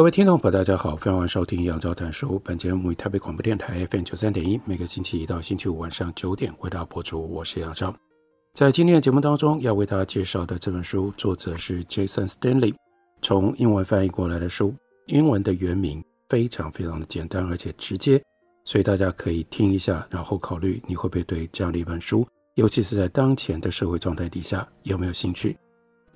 各位听众朋友，大家好，欢迎收听杨照谈书。本节目于台北广播电台 FM 九三点一，每个星期一到星期五晚上九点为大家播出。我是杨照。在今天的节目当中，要为大家介绍的这本书，作者是 Jason Stanley，从英文翻译过来的书。英文的原名非常非常的简单而且直接，所以大家可以听一下，然后考虑你会不会对这样的一本书，尤其是在当前的社会状态底下有没有兴趣。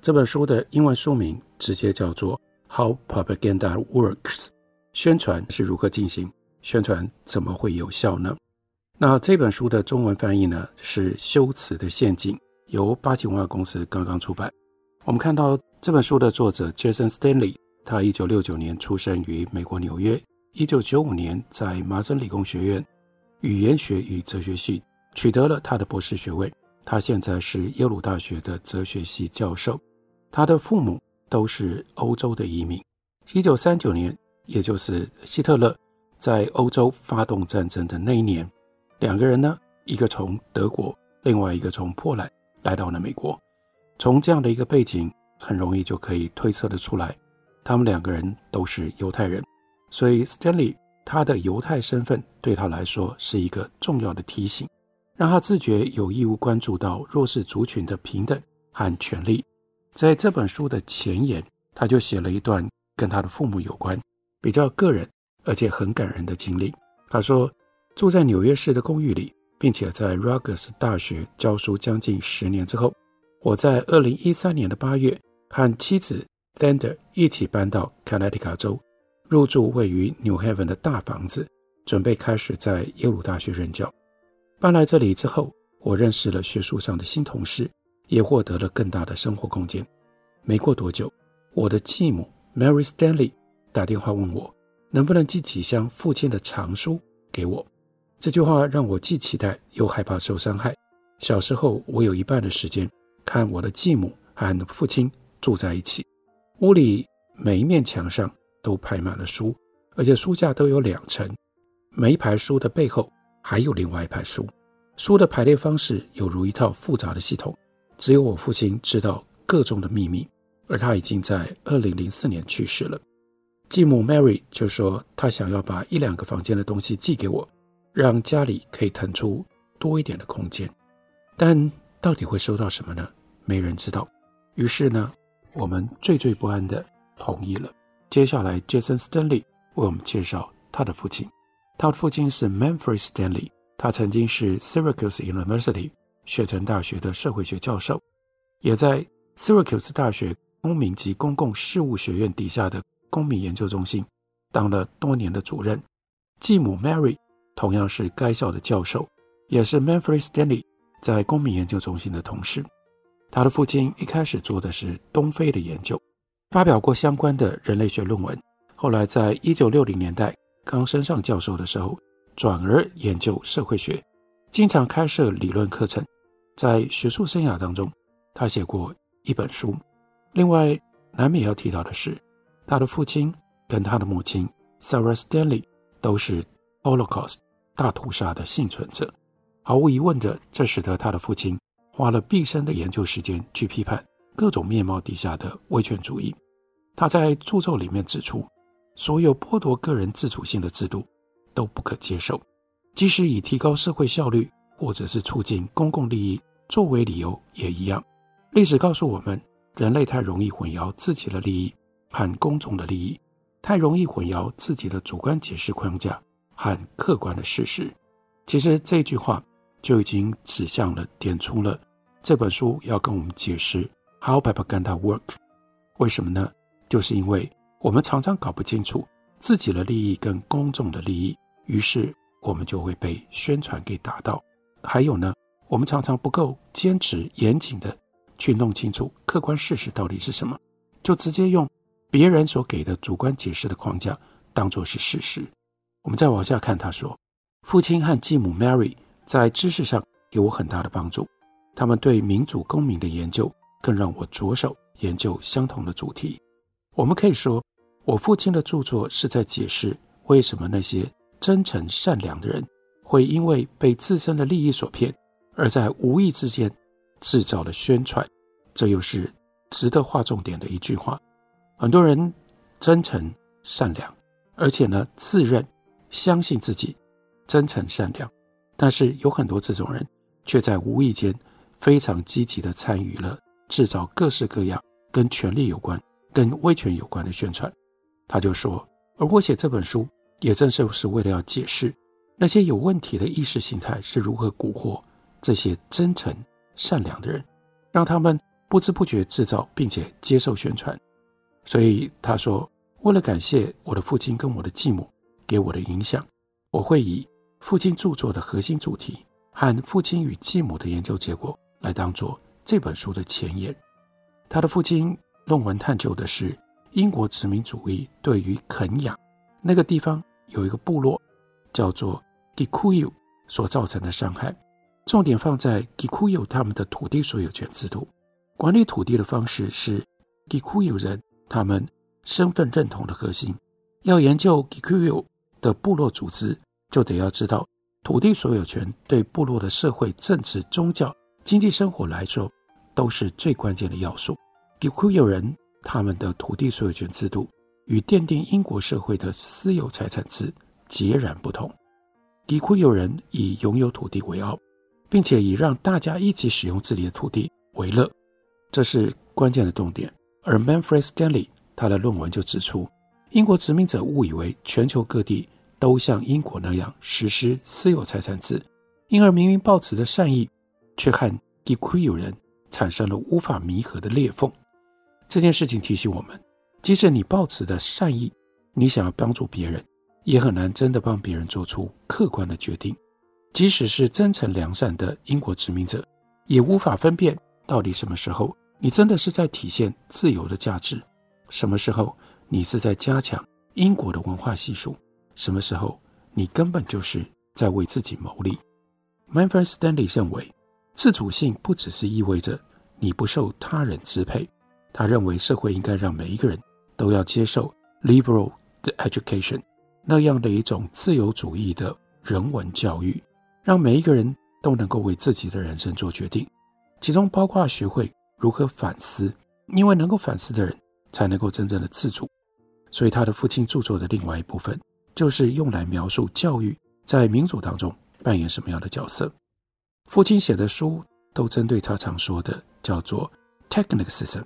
这本书的英文书名直接叫做。How propaganda works，宣传是如何进行？宣传怎么会有效呢？那这本书的中文翻译呢是《修辞的陷阱》，由八旗文化公司刚刚出版。我们看到这本书的作者 Jason Stanley，他一九六九年出生于美国纽约，一九九五年在麻省理工学院语言学与哲学系取得了他的博士学位。他现在是耶鲁大学的哲学系教授。他的父母。都是欧洲的移民。一九三九年，也就是希特勒在欧洲发动战争的那一年，两个人呢，一个从德国，另外一个从波兰来到了美国。从这样的一个背景，很容易就可以推测得出来，他们两个人都是犹太人。所以，Stanley 他的犹太身份对他来说是一个重要的提醒，让他自觉有义务关注到弱势族群的平等和权利。在这本书的前言，他就写了一段跟他的父母有关、比较个人而且很感人的经历。他说，住在纽约市的公寓里，并且在 Rutgers 大学教书将近十年之后，我在二零一三年的八月和妻子 Thunder 一起搬到康涅狄格州，入住位于 New Haven 的大房子，准备开始在耶鲁大学任教。搬来这里之后，我认识了学术上的新同事。也获得了更大的生活空间。没过多久，我的继母 Mary Stanley 打电话问我，能不能寄几箱父亲的藏书给我。这句话让我既期待又害怕受伤害。小时候，我有一半的时间看我的继母和父亲住在一起，屋里每一面墙上都排满了书，而且书架都有两层，每一排书的背后还有另外一排书。书的排列方式有如一套复杂的系统。只有我父亲知道各种的秘密，而他已经在二零零四年去世了。继母 Mary 就说，她想要把一两个房间的东西寄给我，让家里可以腾出多一点的空间。但到底会收到什么呢？没人知道。于是呢，我们惴惴不安地同意了。接下来，Jason Stanley 为我们介绍他的父亲。他的父亲是 Manfred Stanley，他曾经是 Syracuse University。雪城大学的社会学教授，也在 Syracuse 大学公民及公共事务学院底下的公民研究中心当了多年的主任。继母 Mary 同样是该校的教授，也是 Manfred Stanley 在公民研究中心的同事。他的父亲一开始做的是东非的研究，发表过相关的人类学论文。后来在一九六零年代刚升上教授的时候，转而研究社会学，经常开设理论课程。在学术生涯当中，他写过一本书。另外，难免要提到的是，他的父亲跟他的母亲 Sarah Stanley 都是 Holocaust 大屠杀的幸存者。毫无疑问的，这使得他的父亲花了毕生的研究时间去批判各种面貌底下的威权主义。他在著作里面指出，所有剥夺个人自主性的制度都不可接受，即使以提高社会效率。或者是促进公共利益作为理由也一样。历史告诉我们，人类太容易混淆自己的利益和公众的利益，太容易混淆自己的主观解释框架和客观的事实。其实这句话就已经指向了、点出了这本书要跟我们解释 How propaganda work。为什么呢？就是因为我们常常搞不清楚自己的利益跟公众的利益，于是我们就会被宣传给打到。还有呢，我们常常不够坚持严谨的去弄清楚客观事实到底是什么，就直接用别人所给的主观解释的框架当作是事实。我们再往下看，他说，父亲和继母 Mary 在知识上给我很大的帮助，他们对民主公民的研究更让我着手研究相同的主题。我们可以说，我父亲的著作是在解释为什么那些真诚善良的人会因为被自身的利益所骗，而在无意之间制造了宣传。这又是值得划重点的一句话。很多人真诚善良，而且呢自认相信自己真诚善良，但是有很多这种人却在无意间非常积极地参与了制造各式各样跟权力有关、跟威权有关的宣传。他就说，而我写这本书也正是是为了要解释那些有问题的意识形态是如何蛊惑这些真诚善良的人，让他们不知不觉制造并且接受宣传。所以他说，为了感谢我的父亲跟我的继母给我的影响，我会以父亲著作的核心主题和父亲与继母的研究结果来当做这本书的前言。他的父亲论文探究的是。英国殖民主义对于肯亚那个地方有一个部落叫做 Gikuyu 所造成的伤害，重点放在 Gikuyu 他们的土地所有权制度，管理土地的方式是 Gikuyu 人他们身份认同的核心。要研究 Gikuyu 的部落组织，就得要知道土地所有权对部落的社会、政治、宗教、经济生活来说都是最关键的要素。Gikuyu 人。他们的土地所有权制度与奠定英国社会的私有财产制截然不同。吉库尤人以拥有土地为傲，并且以让大家一起使用自己的土地为乐，这是关键的重点。而 Manfred Stanley 他的论文就指出，英国殖民者误以为全球各地都像英国那样实施私有财产制，因而明明抱持着善意，却和吉库尤人产生了无法弥合的裂缝。这件事情提醒我们，即使你抱持的善意，你想要帮助别人，也很难真的帮别人做出客观的决定。即使是真诚良善的英国殖民者，也无法分辨到底什么时候你真的是在体现自由的价值，什么时候你是在加强英国的文化系数，什么时候你根本就是在为自己谋利。Manfred Stanley 认为，自主性不只是意味着你不受他人支配。他认为社会应该让每一个人都要接受 liberal 的 education，那样的一种自由主义的人文教育，让每一个人都能够为自己的人生做决定，其中包括学会如何反思，因为能够反思的人才能够真正的自主。所以他的父亲著作的另外一部分，就是用来描述教育在民主当中扮演什么样的角色。父亲写的书都针对他常说的叫做 technicism。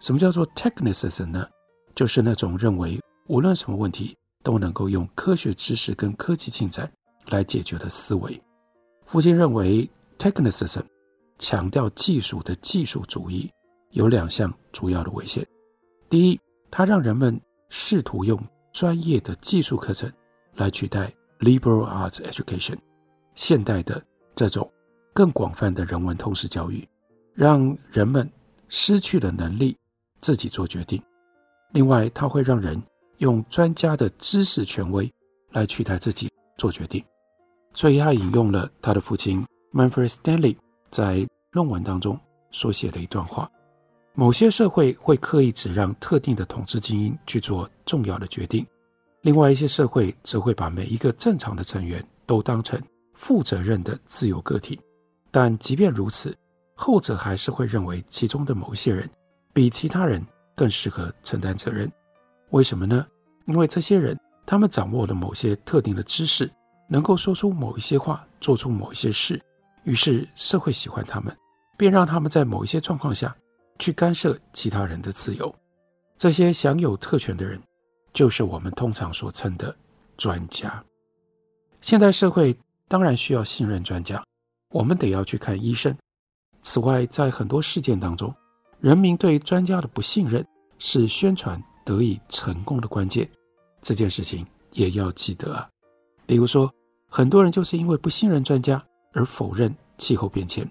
什么叫做 technicism 呢？就是那种认为无论什么问题都能够用科学知识跟科技进展来解决的思维。父亲认为 technicism 强调技术的技术主义有两项主要的危险。第一，它让人们试图用专业的技术课程来取代 liberal arts education，现代的这种更广泛的人文通识教育，让人们失去了能力。自己做决定。另外，它会让人用专家的知识权威来取代自己做决定。所以，他引用了他的父亲 Manfred Stanley 在论文当中所写的一段话：某些社会会刻意只让特定的统治精英去做重要的决定，另外一些社会则会把每一个正常的成员都当成负责任的自由个体。但即便如此，后者还是会认为其中的某些人。比其他人更适合承担责任，为什么呢？因为这些人他们掌握了某些特定的知识，能够说出某一些话，做出某一些事，于是社会喜欢他们，便让他们在某一些状况下去干涉其他人的自由。这些享有特权的人，就是我们通常所称的专家。现代社会当然需要信任专家，我们得要去看医生。此外，在很多事件当中，人民对专家的不信任是宣传得以成功的关键，这件事情也要记得啊。比如说，很多人就是因为不信任专家而否认气候变迁，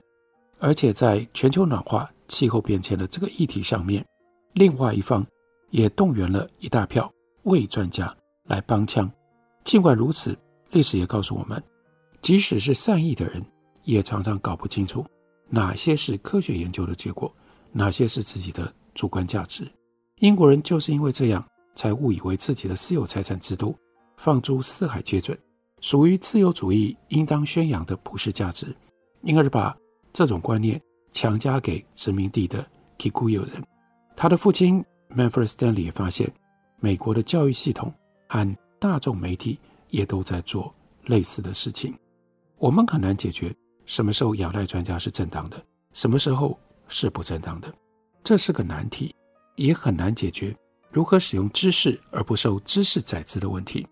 而且在全球暖化气候变迁的这个议题上面，另外一方也动员了一大票伪专家来帮腔。尽管如此，历史也告诉我们，即使是善意的人，也常常搞不清楚哪些是科学研究的结果，哪些是自己的主观价值。英国人就是因为这样，才误以为自己的私有财产制度放诸四海皆准，属于自由主义应当宣扬的普世价值，因而把这种观念强加给殖民地的 Kikuyu 人。他的父亲 Manfred Stanley 也发现，美国的教育系统和大众媒体也都在做类似的事情。我们很难解决什么时候仰赖专家是正当的，什么时候是不正当的，这是个难题，也很难解决如何使用知识而不受知识宰制的问题。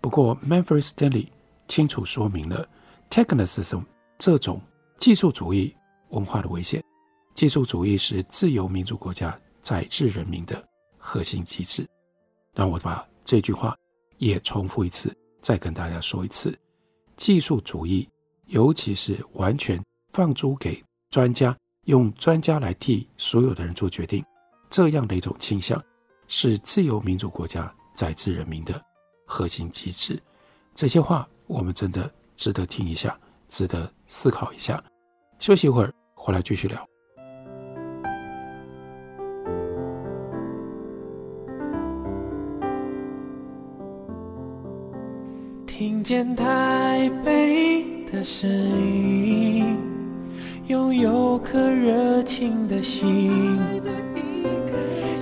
不过，Manfred Stanley 清楚说明了 Technicism 这种技术主义文化的危险。技术主义是自由民主国家宰制人民的核心机制。让我把这句话也重复一次，再跟大家说一次：技术主义，尤其是完全放诸给专家，用专家来替所有的人做决定，这样的一种倾向，是自由民主国家宰制人民的核心机制。这些话我们真的值得听一下，值得思考一下。休息一会儿，回来继续聊。听见台北的声音，拥有颗热情的心，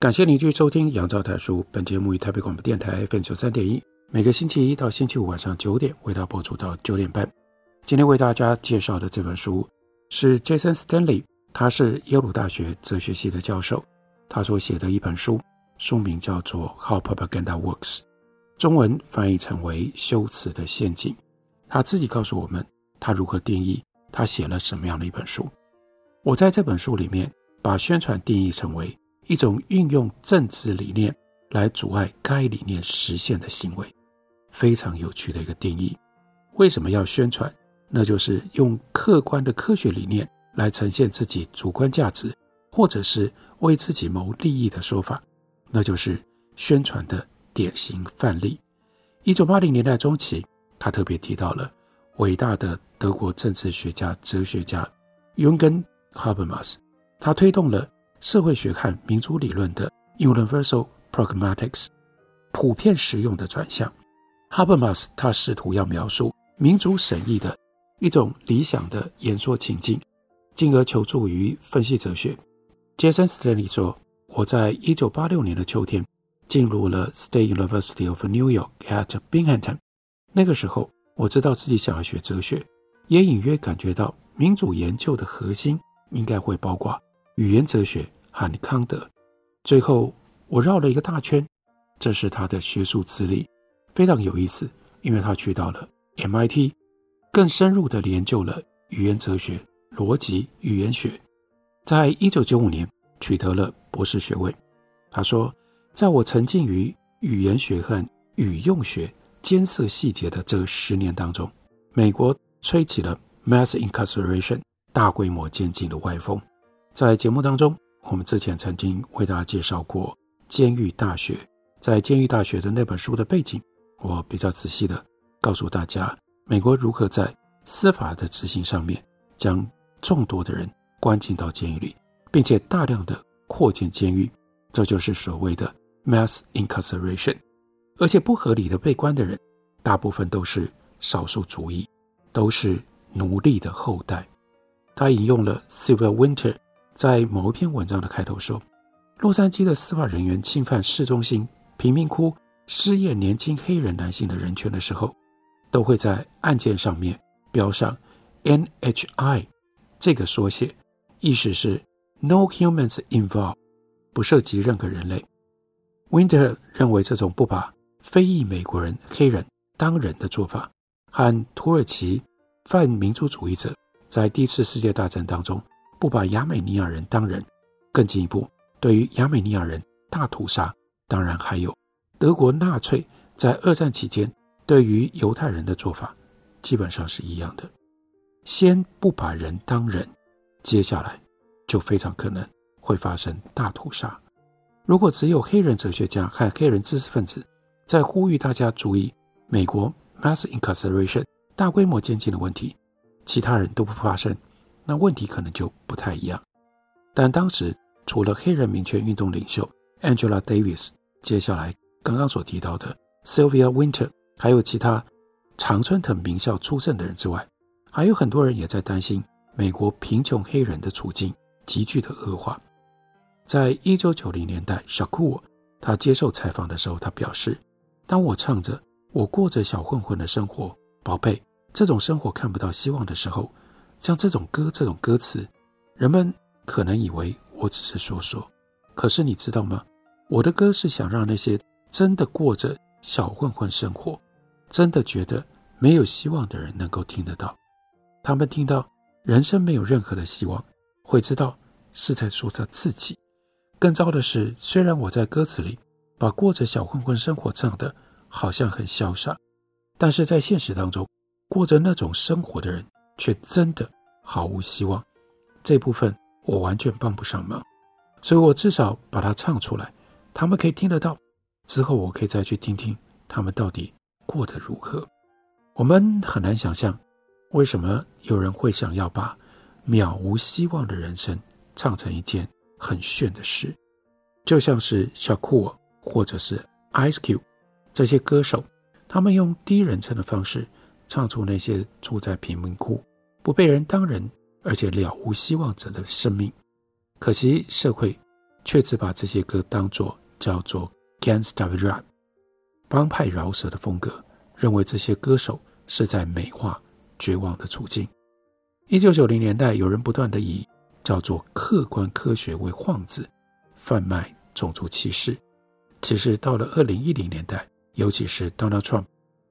感谢您继续收听《杨照谈书》。本节目于台北广播电台 FM 九三点一，每个星期一到星期五晚上九点为大家播出到九点半。今天为大家介绍的这本书是 Jason Stanley，他是耶鲁大学哲学系的教授，他所写的一本书，书名叫做《How Propaganda Works》，中文翻译成为《修辞的陷阱》。他自己告诉我们，他如何定义他写了什么样的一本书。我在这本书里面把宣传定义成为。一种运用政治理念来阻碍该理念实现的行为，非常有趣的一个定义。为什么要宣传？那就是用客观的科学理念来呈现自己主观价值，或者是为自己谋利益的说法，那就是宣传的典型范例。一九八零年代中期，他特别提到了伟大的德国政治学家、哲学家尤根·哈伯马斯，他推动了。社会学和民主理论的 universal pragmatics 普遍实用的转向。哈伯马斯他试图要描述民主审议的一种理想的演说情境，进而求助于分析哲学。杰森·斯坦利说：“我在一九八六年的秋天进入了 State University of New York at Binghamton。那个时候，我知道自己想要学哲学，也隐约感觉到民主研究的核心应该会包括。”语言哲学和康德，最后我绕了一个大圈。这是他的学术资历，非常有意思，因为他去到了 MIT，更深入地研究了语言哲学、逻辑语言学，在一九九五年取得了博士学位。他说，在我沉浸于语言学和语用学艰涩细节的这十年当中，美国吹起了 mass incarceration 大规模监禁的歪风。在节目当中，我们之前曾经为大家介绍过《监狱大学》。在《监狱大学》的那本书的背景，我比较仔细的告诉大家，美国如何在司法的执行上面将众多的人关进到监狱里，并且大量的扩建监狱，这就是所谓的 mass incarceration。而且不合理的被关的人，大部分都是少数族裔，都是奴隶的后代。他引用了 Sylvia Winter。在某一篇文章的开头说，洛杉矶的司法人员侵犯市中心贫民窟失业年轻黑人男性的人权的时候，都会在案件上面标上 NHI 这个缩写，意思是 No humans involved，不涉及任何人类。Winter 认为这种不把非裔美国人黑人当人的做法，和土耳其泛民族主义者在第一次世界大战当中不把亚美尼亚人当人，更进一步对于亚美尼亚人大屠杀，当然还有德国纳粹在二战期间对于犹太人的做法，基本上是一样的。先不把人当人，接下来就非常可能会发生大屠杀。如果只有黑人哲学家和黑人知识分子在呼吁大家注意美国 mass incarceration 大规模监禁的问题，其他人都不发声，那问题可能就不太一样。但当时除了黑人民权运动领袖 Angela Davis，接下来刚刚所提到的 Sylvia Winter，还有其他常春藤名校出身的人之外，还有很多人也在担心美国贫穷黑人的处境急剧的恶化。在一九九零年代，小库他接受采访的时候，他表示：“当我唱着我过着小混混的生活，宝贝，这种生活看不到希望的时候，像这种歌，这种歌词，人们可能以为我只是说说。可是你知道吗？我的歌是想让那些真的过着小混混生活，真的觉得没有希望的人能够听得到。他们听到人生没有任何的希望，会知道是在说他自己。”更糟的是，虽然我在歌词里把过着小混混生活唱的好像很潇洒，但是在现实当中，过着那种生活的人却真的毫无希望。这部分我完全帮不上忙，所以我至少把它唱出来，他们可以听得到。之后我可以再去听听他们到底过得如何。我们很难想象，为什么有人会想要把渺无希望的人生唱成一件很炫的事，就像是 Shakur 或者是 Ice Cube 这些歌手，他们用第一人称的方式唱出那些住在贫民窟、不被人当人，而且了无希望者的生命。可惜社会却只把这些歌当作叫做 Gangsta Rap 帮派饶舌的风格，认为这些歌手是在美化绝望的处境。一九九零年代，有人不断地以叫做客观科学为幌子，贩卖种族歧视。其实到了二零一零年代，尤其是 Donald Trump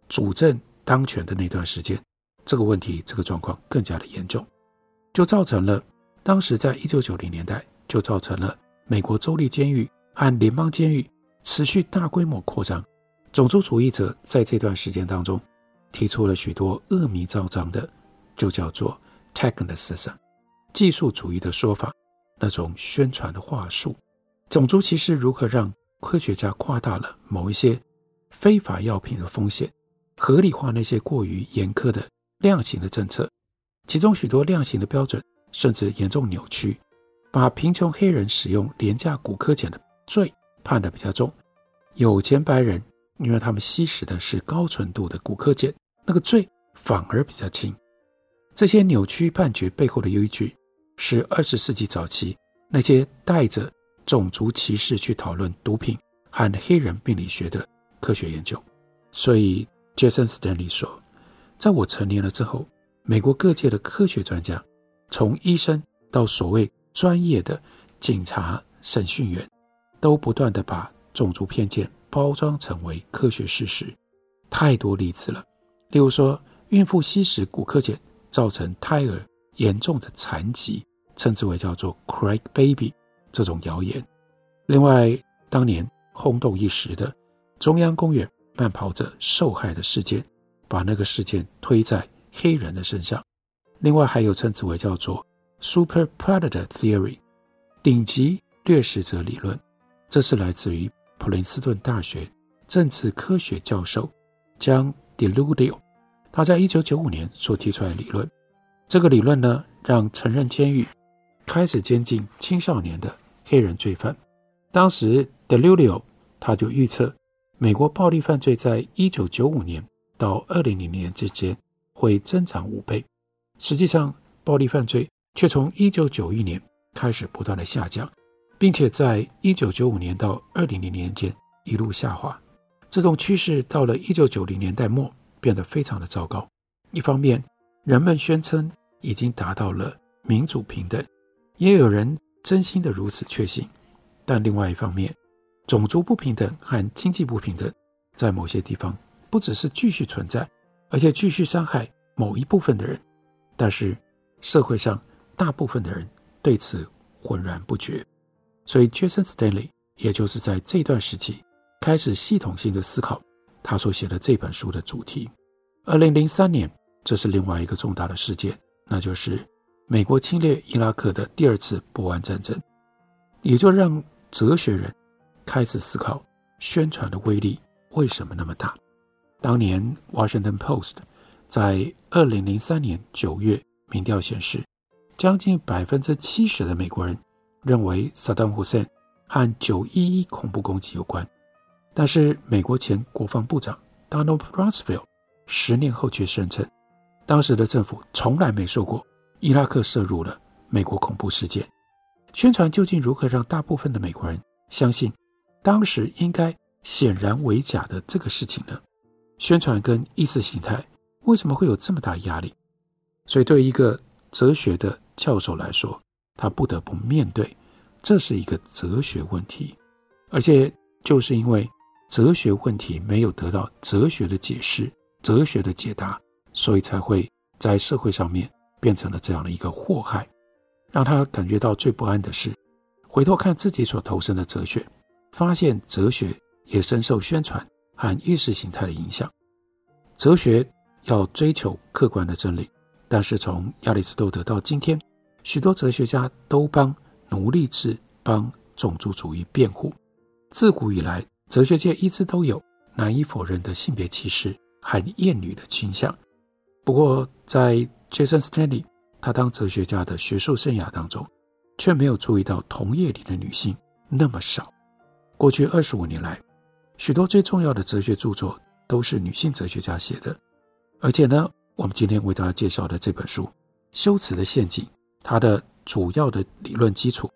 主政当权的那段时间，这个问题、这个状况更加的严重，就造成了当时在一九九零年代就造成了美国州立监狱和联邦监狱持续大规模扩张。种族主义者在这段时间当中提出了许多恶名昭彰的，就叫做 technicism。技术主义的说法，那种宣传的话术，种族歧视如何让科学家夸大了某一些非法药品的风险，合理化那些过于严苛的量刑的政策，其中许多量刑的标准甚至严重扭曲，把贫穷黑人使用廉价骨科碱的罪判得比较重，有钱白人因为他们吸食的是高纯度的骨科碱，那个罪反而比较轻。这些扭曲判决背后的依据。是二十世纪早期那些带着种族歧视去讨论毒品和黑人病理学的科学研究。所以，Jason Stanley 说，在我成年了之后，美国各界的科学专家，从医生到所谓专业的警察、审讯员，都不断地把种族偏见包装成为科学事实。太多例子了，例如说，孕妇吸食古柯碱造成胎儿严重的残疾。称之为叫做 “crack baby” 这种谣言。另外，当年轰动一时的中央公园慢跑者受害的事件，把那个事件推在黑人的身上。另外，还有称之为叫做 “super predator theory” 顶级掠食者理论，这是来自于普林斯顿大学政治科学教授 John Deludio，他在一九九五年所提出来的理论。这个理论呢，让成人监狱。开始监禁青少年的黑人罪犯。当时，Deludio 他就预测，美国暴力犯罪在一九九五年到二零零年之间会增长五倍。实际上，暴力犯罪却从一九九一年开始不断的下降，并且在一九九五年到二零零年间一路下滑。这种趋势到了一九九零年代末变得非常的糟糕。一方面，人们宣称已经达到了民主平等。也有人真心的如此确信。但另外一方面，种族不平等和经济不平等在某些地方不只是继续存在，而且继续伤害某一部分的人。但是社会上大部分的人对此浑然不觉。所以，Jason Stanley 也就是在这段时期开始系统性的思考他所写的这本书的主题。二零零三年，这是另外一个重大的事件，那就是美国侵略伊拉克的第二次波湾战争，也就让哲学人开始思考宣传的威力为什么那么大。当年《Washington Post》在二零零三年九月民调显示，将近百分之七十的美国人认为萨达姆·胡塞恩和九一一恐怖攻击有关，但是美国前国防部长 Donald Rumsfeld 十年后却声称，当时的政府从来没说过伊拉克涉入了美国恐怖事件。宣传究竟如何让大部分的美国人相信当时应该显然为假的这个事情呢？宣传跟意识形态为什么会有这么大压力？所以，对于一个哲学的教授来说，他不得不面对这是一个哲学问题，而且就是因为哲学问题没有得到哲学的解释。哲学的解答，所以才会在社会上面变成了这样的一个祸害，让他感觉到最不安的是，回头看自己所投身的哲学，发现哲学也深受宣传和意识形态的影响。哲学要追求客观的真理，但是从亚里士多德到今天，许多哲学家都帮奴隶制、帮种族主义辩护。自古以来，哲学界一直都有难以否认的性别歧视。和厌女的倾向。不过，在 Jason Stanley 他当哲学家的学术生涯当中，却没有注意到同业里的女性那么少。过去二十五年来，许多最重要的哲学著作都是女性哲学家写的。而且呢，我们今天为大家介绍的这本书《修辞的陷阱》，它的主要的理论基础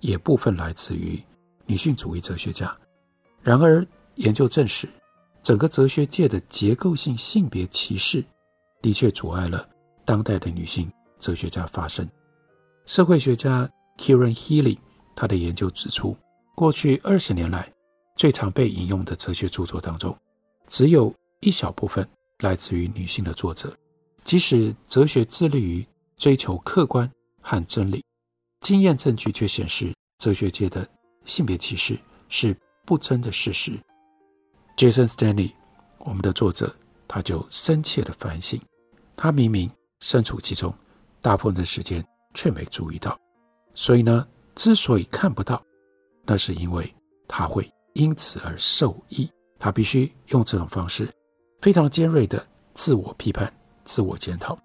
也部分来自于女性主义哲学家。然而，研究证实。整个哲学界的结构性性别歧视，的确阻碍了当代的女性哲学家发声。社会学家 Kieran Healy 他的研究指出，过去二十年来最常被引用的哲学著作当中，只有一小部分来自于女性的作者。即使哲学致力于追求客观和真理，经验证据却显示，哲学界的性别歧视是不争的事实。Jason Stanley，我们的作者，他就深切的反省，他明明身处其中，大部分的时间却没注意到，所以呢，之所以看不到，那是因为他会因此而受益，他必须用这种方式，非常尖锐的自我批判、自我检讨，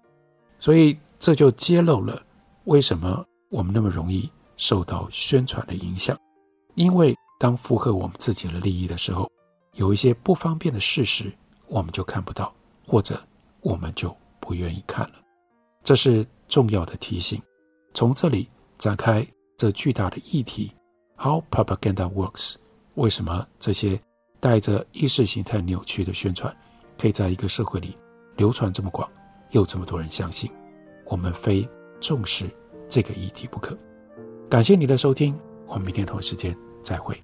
所以这就揭露了为什么我们那么容易受到宣传的影响，因为当符合我们自己的利益的时候。有一些不方便的事实，我们就看不到，或者我们就不愿意看了。这是重要的提醒。从这里展开这巨大的议题：How propaganda works？为什么这些带着意识形态扭曲的宣传，可以在一个社会里流传这么广，又这么多人相信？我们非重视这个议题不可。感谢你的收听，我们明天同一时间再会。